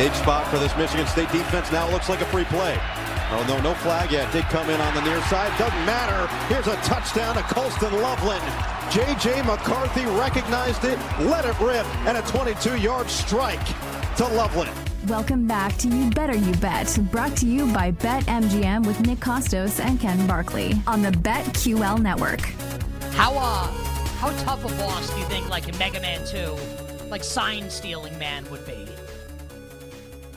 Big spot for this Michigan State defense. Now looks like a free play. Oh, no, no flag yet. Did come in on the near side. Doesn't matter. Here's a touchdown to Colston Loveland. J.J. McCarthy recognized it, let it rip, and a 22-yard strike to Loveland. Welcome back to You Better You Bet, brought to you by BetMGM with Nick Kostos and Ken Barkley on the BetQL network. How uh how tough a boss do you think like in Mega Man 2, like sign stealing man would be?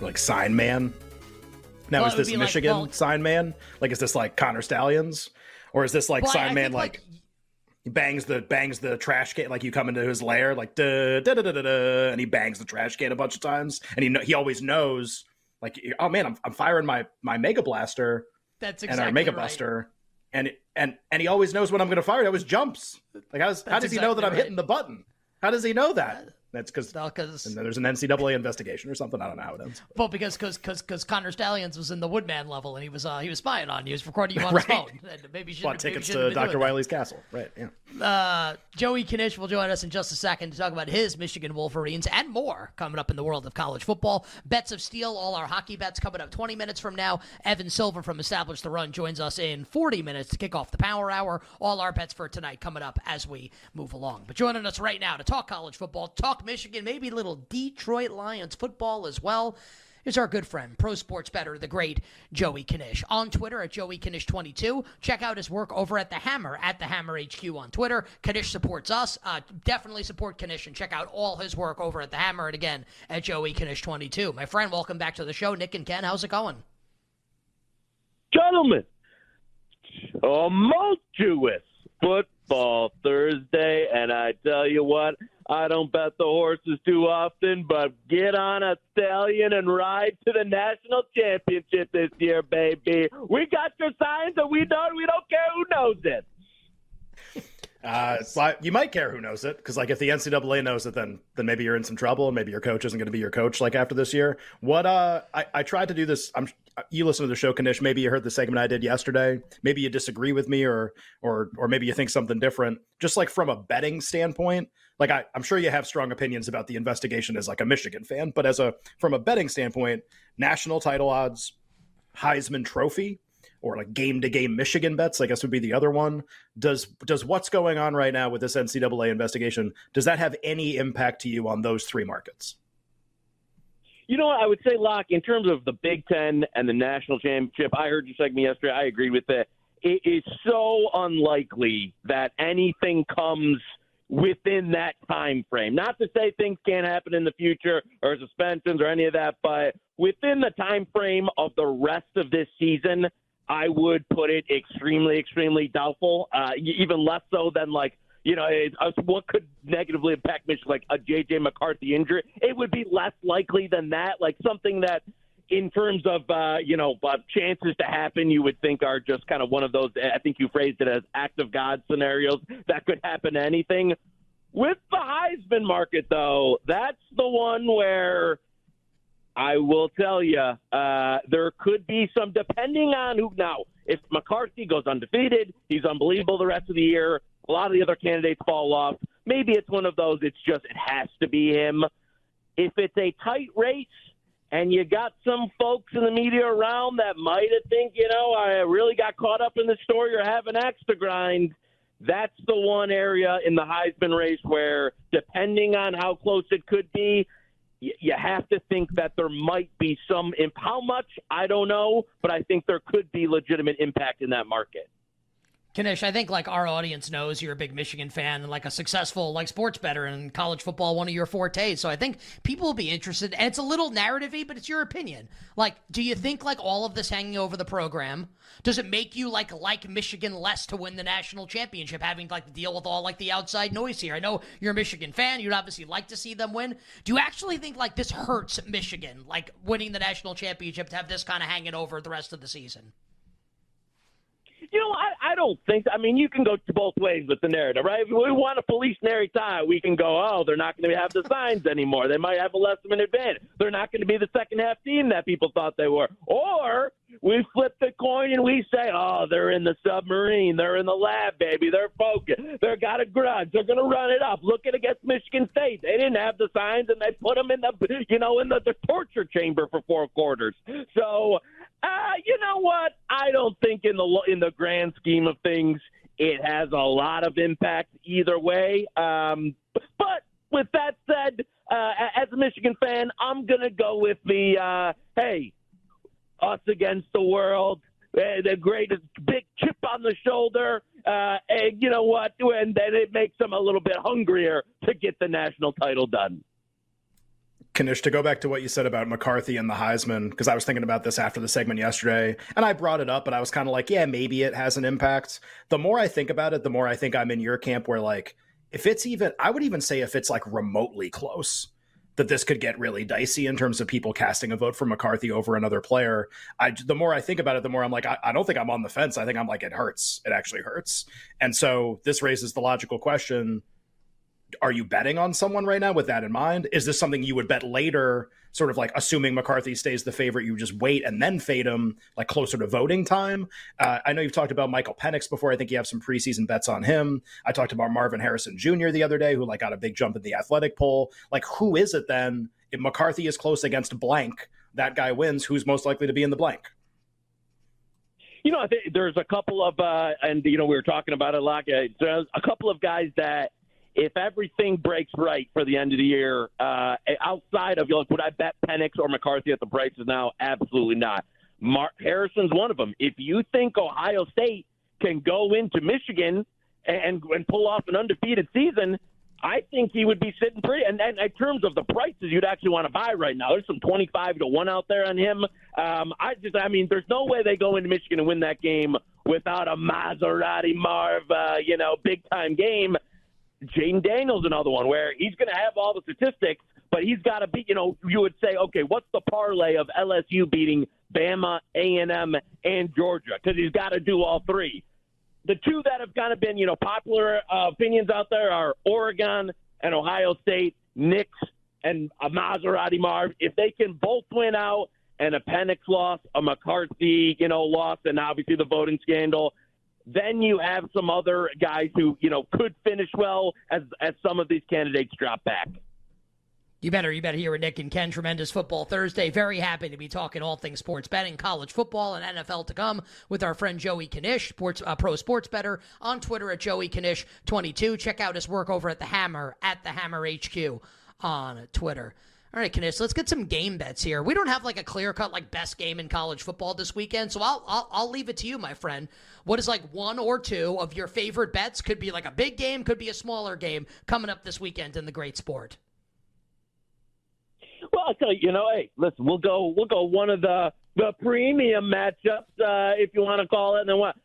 Like sign man? Now Well, is this be like, Michigan well- sign man? Like is this like Connor Stalions? Or is this like Well, sign I man think, like, bangs the bangs the trash can like you come into his lair like da da da da da and he bangs the trash can a bunch of times and he he always knows like oh man I'm, I'm firing my my mega blaster That's exactly and our mega right. buster and and and he always knows when I'm going to fire he always jumps like how, does, how does he know that exactly I'm right. hitting the button how does he know that uh, that's because No, 'cause- there's an NCAA investigation or something I don't know how it ends Well, because because because Connor Stalions was in the Woodman level and he was uh he was spying on you. He was recording you on his Right. phone. And maybe bought tickets to Dr. that. Wily's castle right yeah Uh, Joey Knish will join us in just a second to talk about his Michigan Wolverines and more coming up in the world of college football. Bets of Steel, all our hockey bets coming up 20 minutes from now. Evan Silva from Establish the Run joins us in 40 minutes to kick off the Power Hour. All our bets for tonight coming up as we move along. But joining us right now to talk college football, talk Michigan, maybe little Detroit Lions football as well is our good friend, pro sports bettor, the great Joey Knish. On Twitter at Joey Knish22. Check out his work over at The Hammer, at The Hammer HQ on Twitter. Knish supports us. Uh, definitely support Knish and check out all his work over at The Hammer. And again, at Joey Knish22. My friend, welcome back to the show. Nick and Ken, how's it going? Gentlemen, tumultuous football Thursday, and I tell you what, I don't bet the horses too often, but get on a stallion and ride to the national championship this year, baby. We got your signs, and we know we don't care who knows it. Uh, you might care who knows it because, like, if the NCAA knows it, then then maybe you're in some trouble, and maybe your coach isn't going to be your coach like after this year. What uh, I, I tried to do this. I'm you listen to the show, Knish. Maybe you heard the segment I did yesterday. Maybe you disagree with me, or or or maybe you think something different. Just like from a betting standpoint, like I, I'm sure you have strong opinions about the investigation as like a Michigan fan, but as a from a betting standpoint, national title odds, Heisman Trophy or like game to game Michigan bets, I guess would be the other one. Does does what's going on right now with this NCAA investigation does that have any impact to you on those three markets? You know what? I would say, Locke, in terms of the Big Ten and the national championship, I heard your segment yesterday. I agreed with it. It is so unlikely that anything comes within that time frame. Not to say things can't happen in the future or suspensions or any of that, but within the time frame of the rest of this season, I would put it extremely, extremely doubtful. Uh, even less so than like you know, it, uh, what could negatively impact Michigan, like a J.J. McCarthy injury? It would be less likely than that. Like something that, in terms of, uh, you know, uh, chances to happen, you would think are just kind of one of those, I think you phrased it as act of God scenarios that could happen to anything. With the Heisman market, though, that's the one where I will tell you, uh, there could be some, depending on who. Now, if McCarthy goes undefeated, he's unbelievable the rest of the year. A lot of the other candidates fall off. Maybe it's one of those, it's just, it has to be him. If it's a tight race and you got some folks in the media around that might have think, you know, I really got caught up in the story or have an axe to grind, that's the one area in the Heisman race where, depending on how close it could be, you have to think that there might be some imp- how much I don't know, but I think there could be legitimate impact in that market. Knish, I think like our audience knows you're a big Michigan fan and like a successful like sports bettor in college football, one of your fortes. So I think people will be interested. And it's a little narrative but it's your opinion. Like, do you think like all of this hanging over the program, does it make you like like Michigan less to win the national championship, having like to deal with all like the outside noise here? I know you're a Michigan fan. You'd obviously like to see them win. Do you actually think like this hurts Michigan, like winning the national championship to have this kind of hanging over the rest of the season? You know, I, I don't think. I mean, you can go to both ways with the narrative, right? If we want a police tie, we can go, oh, they're not going to have the signs anymore. They might have a less of an advantage. They're not going to be the second half team that people thought they were. Or we flip the coin and we say, oh, they're in the submarine. They're in the lab, baby. They're focused. They're got a grudge. They're going to run it up. Look at against Michigan State. They didn't have the signs and they put them in the, you know, in the, the torture chamber for four quarters. So uh, you know what? I don't think in the in the grand scheme of things, it has a lot of impact either way. Um, but with that said, uh, as a Michigan fan, I'm gonna go with the uh, hey, us against the world. Uh, the greatest big chip on the shoulder, uh, and you know what? And then it makes them a little bit hungrier to get the national title done. Knish, to go back to what you said about McCarthy and the Heisman, because I was thinking about this after the segment yesterday, and I brought it up, but I was kind of like, yeah, maybe it has an impact. The more I think about it, the more I think I'm in your camp where, like, if it's even, I would even say if it's like remotely close, that this could get really dicey in terms of people casting a vote for McCarthy over another player. I, the more I think about it, the more I'm like, I, I don't think I'm on the fence. I think I'm like, it hurts. It actually hurts. And so this raises the logical question are you betting on someone right now with that in mind? Is this something you would bet later, sort of like assuming McCarthy stays the favorite, you just wait and then fade him like closer to voting time? Uh, I know you've talked about Michael Penix before. I think you have some preseason bets on him. I talked about Marvin Harrison Jr. the other day, who like got a big jump in the athletic poll. Like, who is it then? If McCarthy is close against blank, that guy wins. Who's most likely to be in the blank? You know, I think there's a couple of, uh, and you know, we were talking about it a lot. Uh, a couple of guys that if everything breaks right for the end of the year, uh, outside of, you, like, would I bet Penix or McCarthy at the prices now? Absolutely not. Mark Harrison's one of them. If you think Ohio State can go into Michigan and, and pull off an undefeated season, I think he would be sitting pretty. And, and in terms of the prices you'd actually want to buy right now, there's some 25 to 1 out there on him. Um, I just, I mean, there's no way they go into Michigan and win that game without a Maserati Marv, uh, you know, big time game. Jayden Daniels another one where he's going to have all the statistics, but he's got to be. You know, you would say, okay, what's the parlay of LSU beating Bama, A and M, and Georgia? Because he's got to do all three. The two that have kind of been, you know, popular uh, opinions out there are Oregon and Ohio State, Nix and a Maserati Marv. If they can both win out and a Penix loss, a McCarthy, you know, loss, and obviously the voting scandal, then you have some other guys who, you know, could finish well as as some of these candidates drop back. You better, you better hear with Nick and Ken. Tremendous football Thursday. Very happy to be talking all things sports betting, college football, and NFL to come with our friend Joey Knish, sports uh, pro sports bettor on Twitter at Joey Knish 22. Check out his work over at the Hammer at the Hammer HQ on Twitter. All right, Knish, let's get some game bets here. We don't have like a clear cut like best game in college football this weekend, so I'll, I'll I'll leave it to you, my friend. What is like one or two of your favorite bets? Could be like a big game, could be a smaller game coming up this weekend in the great sport. Well, I'll tell you, you know, hey, listen, we'll go we'll go one of the the premium matchups, uh, if you want to call it, and then what?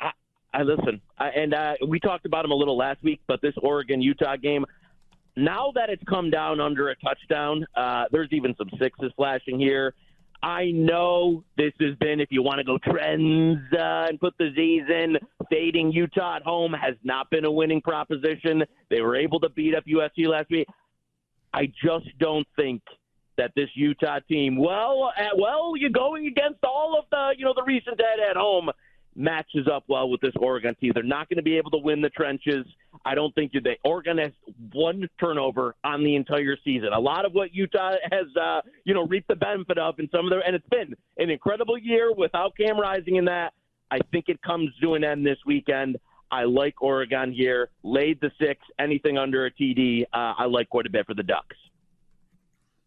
I, I listen, I, and uh, we talked about them a little last week, but this Oregon Utah game now that it's come down under a touchdown, uh, there's even some sixes flashing here. I know this has been, if you want to go trends uh, and put the Z's in, fading Utah at home has not been a winning proposition. They were able to beat up USC last week. I just don't think that this Utah team, well, uh, well, you're going against all of the, you know, the recent dead at home matches up well with this Oregon team. They're not going to be able to win the trenches. I don't think they. Oregon has one turnover on the entire season. A lot of what Utah has, uh, you know, reaped the benefit of and some of their, and it's been an incredible year without Cam Rising in that. I think it comes to an end this weekend. I like Oregon here. Laid the six. Anything under a TD, uh, I like quite a bit for the Ducks.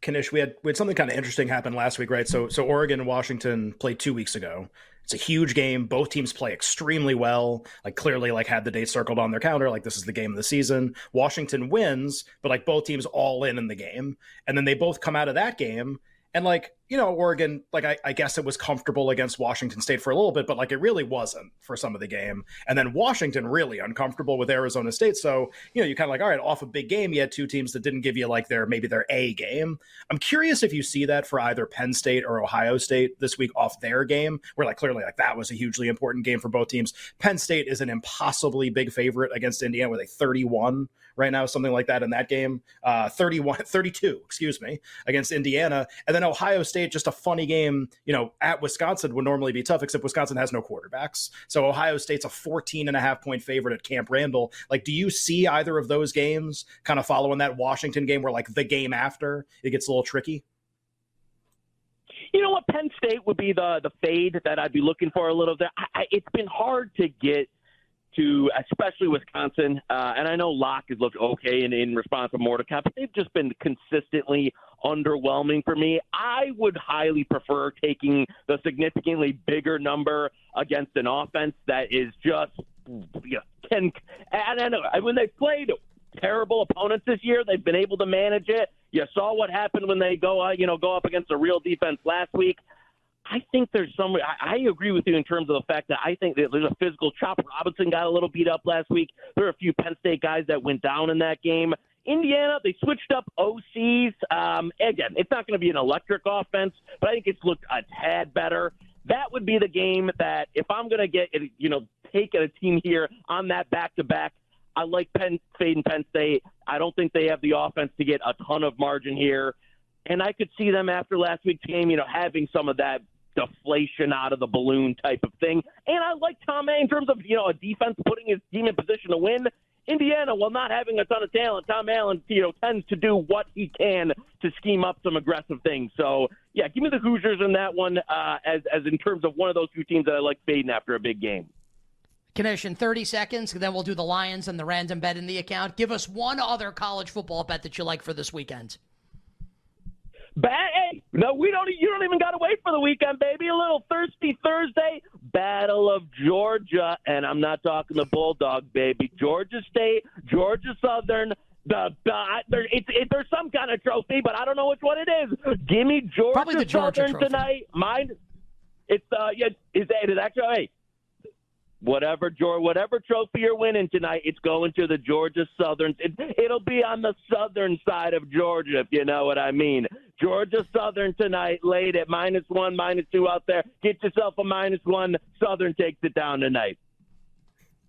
Knish, we had we had something kind of interesting happen last week, right? So so Oregon and Washington played two weeks ago. It's a huge game. Both teams play extremely well. Like clearly, like had the date circled on their calendar. Like this is the game of the season. Washington wins, but like both teams all in in the game, and then they both come out of that game and like you know, Oregon, like I, I, guess it was comfortable against Washington State for a little bit, but like it really wasn't for some of the game. And then Washington really uncomfortable with Arizona State. So, you know, you kind of like, all right, off a big game, you had two teams that didn't give you like their maybe their A game. I'm curious if you see that for either Penn State or Ohio State this week off their game, where like clearly like that was a hugely important game for both teams. Penn State is an impossibly big favorite against Indiana with a 31 right now, something like that in that game. Uh, 31, 32, excuse me, against Indiana. And then Ohio State, just a funny game, you know, at Wisconsin would normally be tough, except Wisconsin has no quarterbacks. So Ohio State's a 14 and a half point favorite at Camp Randall. Like, do you see either of those games kind of following that Washington game where like the game after it gets a little tricky? You know what? Penn State would be the the fade that I'd be looking for a little bit. I, I, it's been hard to get – to especially Wisconsin. Uh, and I know Locke has looked okay in, in response to Mordecai, but they've just been consistently underwhelming for me. I would highly prefer taking the significantly bigger number against an offense that is just you know, can. And, and when they played terrible opponents this year, they've been able to manage it. You saw what happened when they go, uh, you know, go up against a real defense last week. I think there's some. I, I agree with you in terms of the fact that I think that there's a physical. Chop Robinson got a little beat up last week. There are a few Penn State guys that went down in that game. Indiana, they switched up OCs. Um, again, it's not going to be an electric offense, but I think it's looked a tad better. That would be the game that if I'm going to get, you know, take a team here on that back to back, I like Penn State and Penn State. I don't think they have the offense to get a ton of margin here. And I could see them after last week's game, you know, having some of that deflation out of the balloon type of thing. And I like Tom A in terms of, you know, a defense putting his team in position to win. Indiana, while not having a ton of talent, Tom Allen, you know, tends to do what he can to scheme up some aggressive things. So, yeah, give me the Hoosiers in that one uh, as, as in terms of one of those two teams that I like fading after a big game. In 30 seconds, then we'll do the Lions and the random bet in the account. Give us one other college football bet that you like for this weekend. Bad, hey, no, we don't. You don't even got to wait for the weekend, baby. A little thirsty Thursday, Battle of Georgia, and I'm not talking the Bulldog, baby. Georgia State, Georgia Southern. The, the there, it's it, there's some kind of trophy, but I don't know which one it is. Give me Georgia, Georgia Southern trophy. tonight. Mine, it's uh, yeah, is it is actually. Hey, whatever Georgia, whatever trophy you're winning tonight, it's going to the Georgia Southern. It, it'll be on the southern side of Georgia, if you know what I mean. Georgia Southern tonight, late at minus one, minus two out there. Get yourself a minus one. Southern takes it down tonight.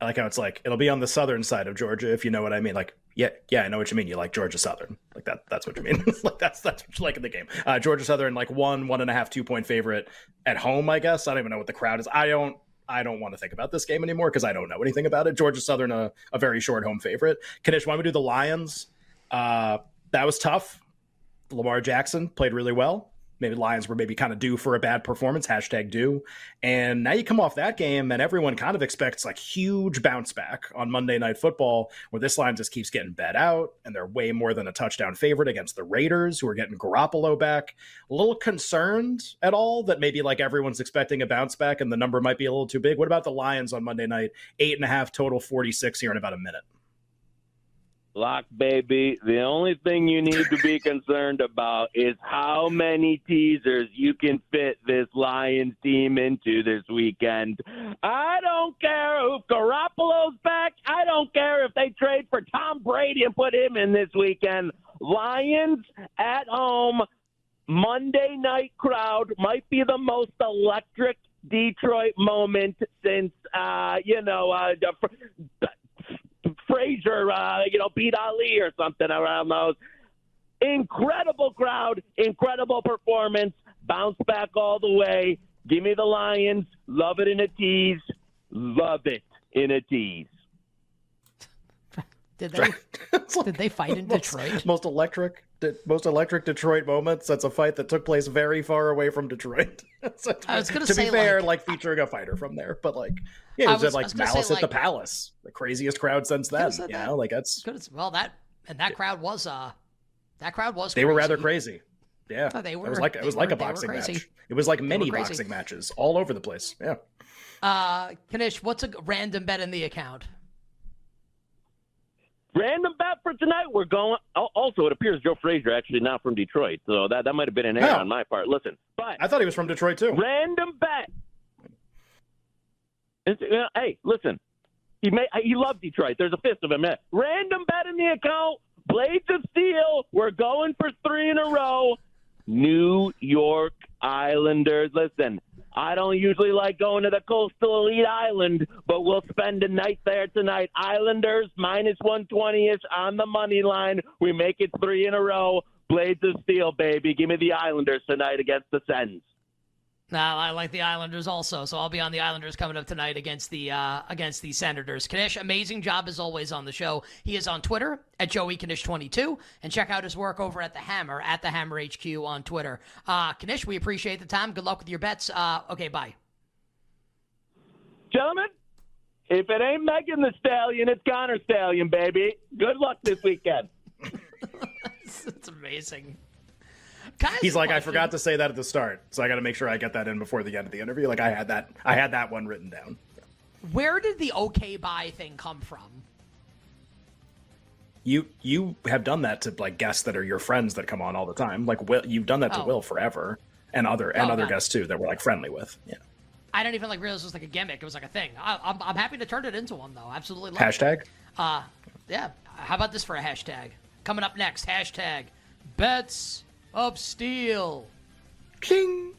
I like how it's like it'll be on the southern side of Georgia, if you know what I mean. Like, yeah, yeah, I know what you mean. You like Georgia Southern, like that. That's what you mean. like that's that's what you like in the game. Uh, Georgia Southern, like one, one and a half, two point favorite at home. I guess I don't even know what the crowd is. I don't I don't want to think about this game anymore because I don't know anything about it. Georgia Southern, a, a very short home favorite. Knish, why don't we do the Lions? Uh, that was tough. Lamar Jackson played really well maybe Lions were maybe kind of due for a bad performance, hashtag due. And now you come off that game and everyone kind of expects like huge bounce back on Monday Night Football, where this line just keeps getting bet out and they're way more than a touchdown favorite against the Raiders, who are getting Garoppolo back. A little concerned at all that maybe like everyone's expecting a bounce back and the number might be a little too big. What about the Lions on Monday night? Eight and a half total, 46 here in about a minute. Lock, baby. The only thing you need to be concerned about is how many teasers you can fit this Lions team into this weekend. I don't care if Garoppolo's back. I don't care if they trade for Tom Brady and put him in this weekend. Lions at home. Monday night crowd might be the most electric Detroit moment since, uh, you know, uh, Frazier, uh, you know, beat Ali or something around those. Incredible crowd, incredible performance, bounce back all the way. Give me the Lions. Love it in a tease. Love it in a tease. Did they? did they fight in Detroit? Most, most electric, most electric Detroit moments. That's a fight that took place very far away from Detroit. so, I was going to say, be fair, like, like, featuring a fighter from there, but like, yeah, it was, was at like Malice say, at like, the Palace, the craziest crowd since then. You that. know, like that's well that and that crowd was uh that crowd was. They crazy. were rather crazy. Yeah, oh, they were. It was like it was like were, a boxing match. It was like many boxing matches all over the place. Yeah. Uh, Knish, what's a random bet in the account? Random bet for tonight. We're going. Also, it appears Joe Frazier actually not from Detroit, so that that might have been an error No. on my part. Listen, but I thought he was from Detroit too. random bet. Uh, hey, listen. He may he loved Detroit. There's a fist of him. Random bet in the account. Blades of Steel. We're going for three in a row. New York Islanders. Listen, I don't usually like going to the coastal elite island, but we'll spend a night there tonight. Islanders minus 120 ish on the money line. We make it three in a row. Blades of Steel, baby. Give me the Islanders tonight against the Sens. Now I like the Islanders also, so I'll be on the Islanders coming up tonight against the uh, against the Senators. Knish, amazing job as always on the show. He is on Twitter at Joey Knish22, and check out his work over at the Hammer at the Hammer HQ on Twitter. Uh, Knish, we appreciate the time. Good luck with your bets. Uh, okay, bye. Gentlemen, if it ain't Megan the Stallion, it's Connor Stallion, baby. Good luck this weekend. it's amazing. Guys, He's like, I forgot to say that at the start, so I got to make sure I get that in before the end of the interview. Like I had that, I had that one written down. Where did the okay bye thing come from? You you have done that to like guests that are your friends that come on all the time. Like Will, you've done that to Oh. Will forever, and other and Oh, other guests too that we're like friendly with. Yeah. I don't even like realize it was like a gimmick. It was like a thing. I, I'm, I'm happy to turn it into one though. Absolutely. Love it. Hashtag. Uh, yeah. How about this for a hashtag? Coming up next, hashtag bets of steel. King.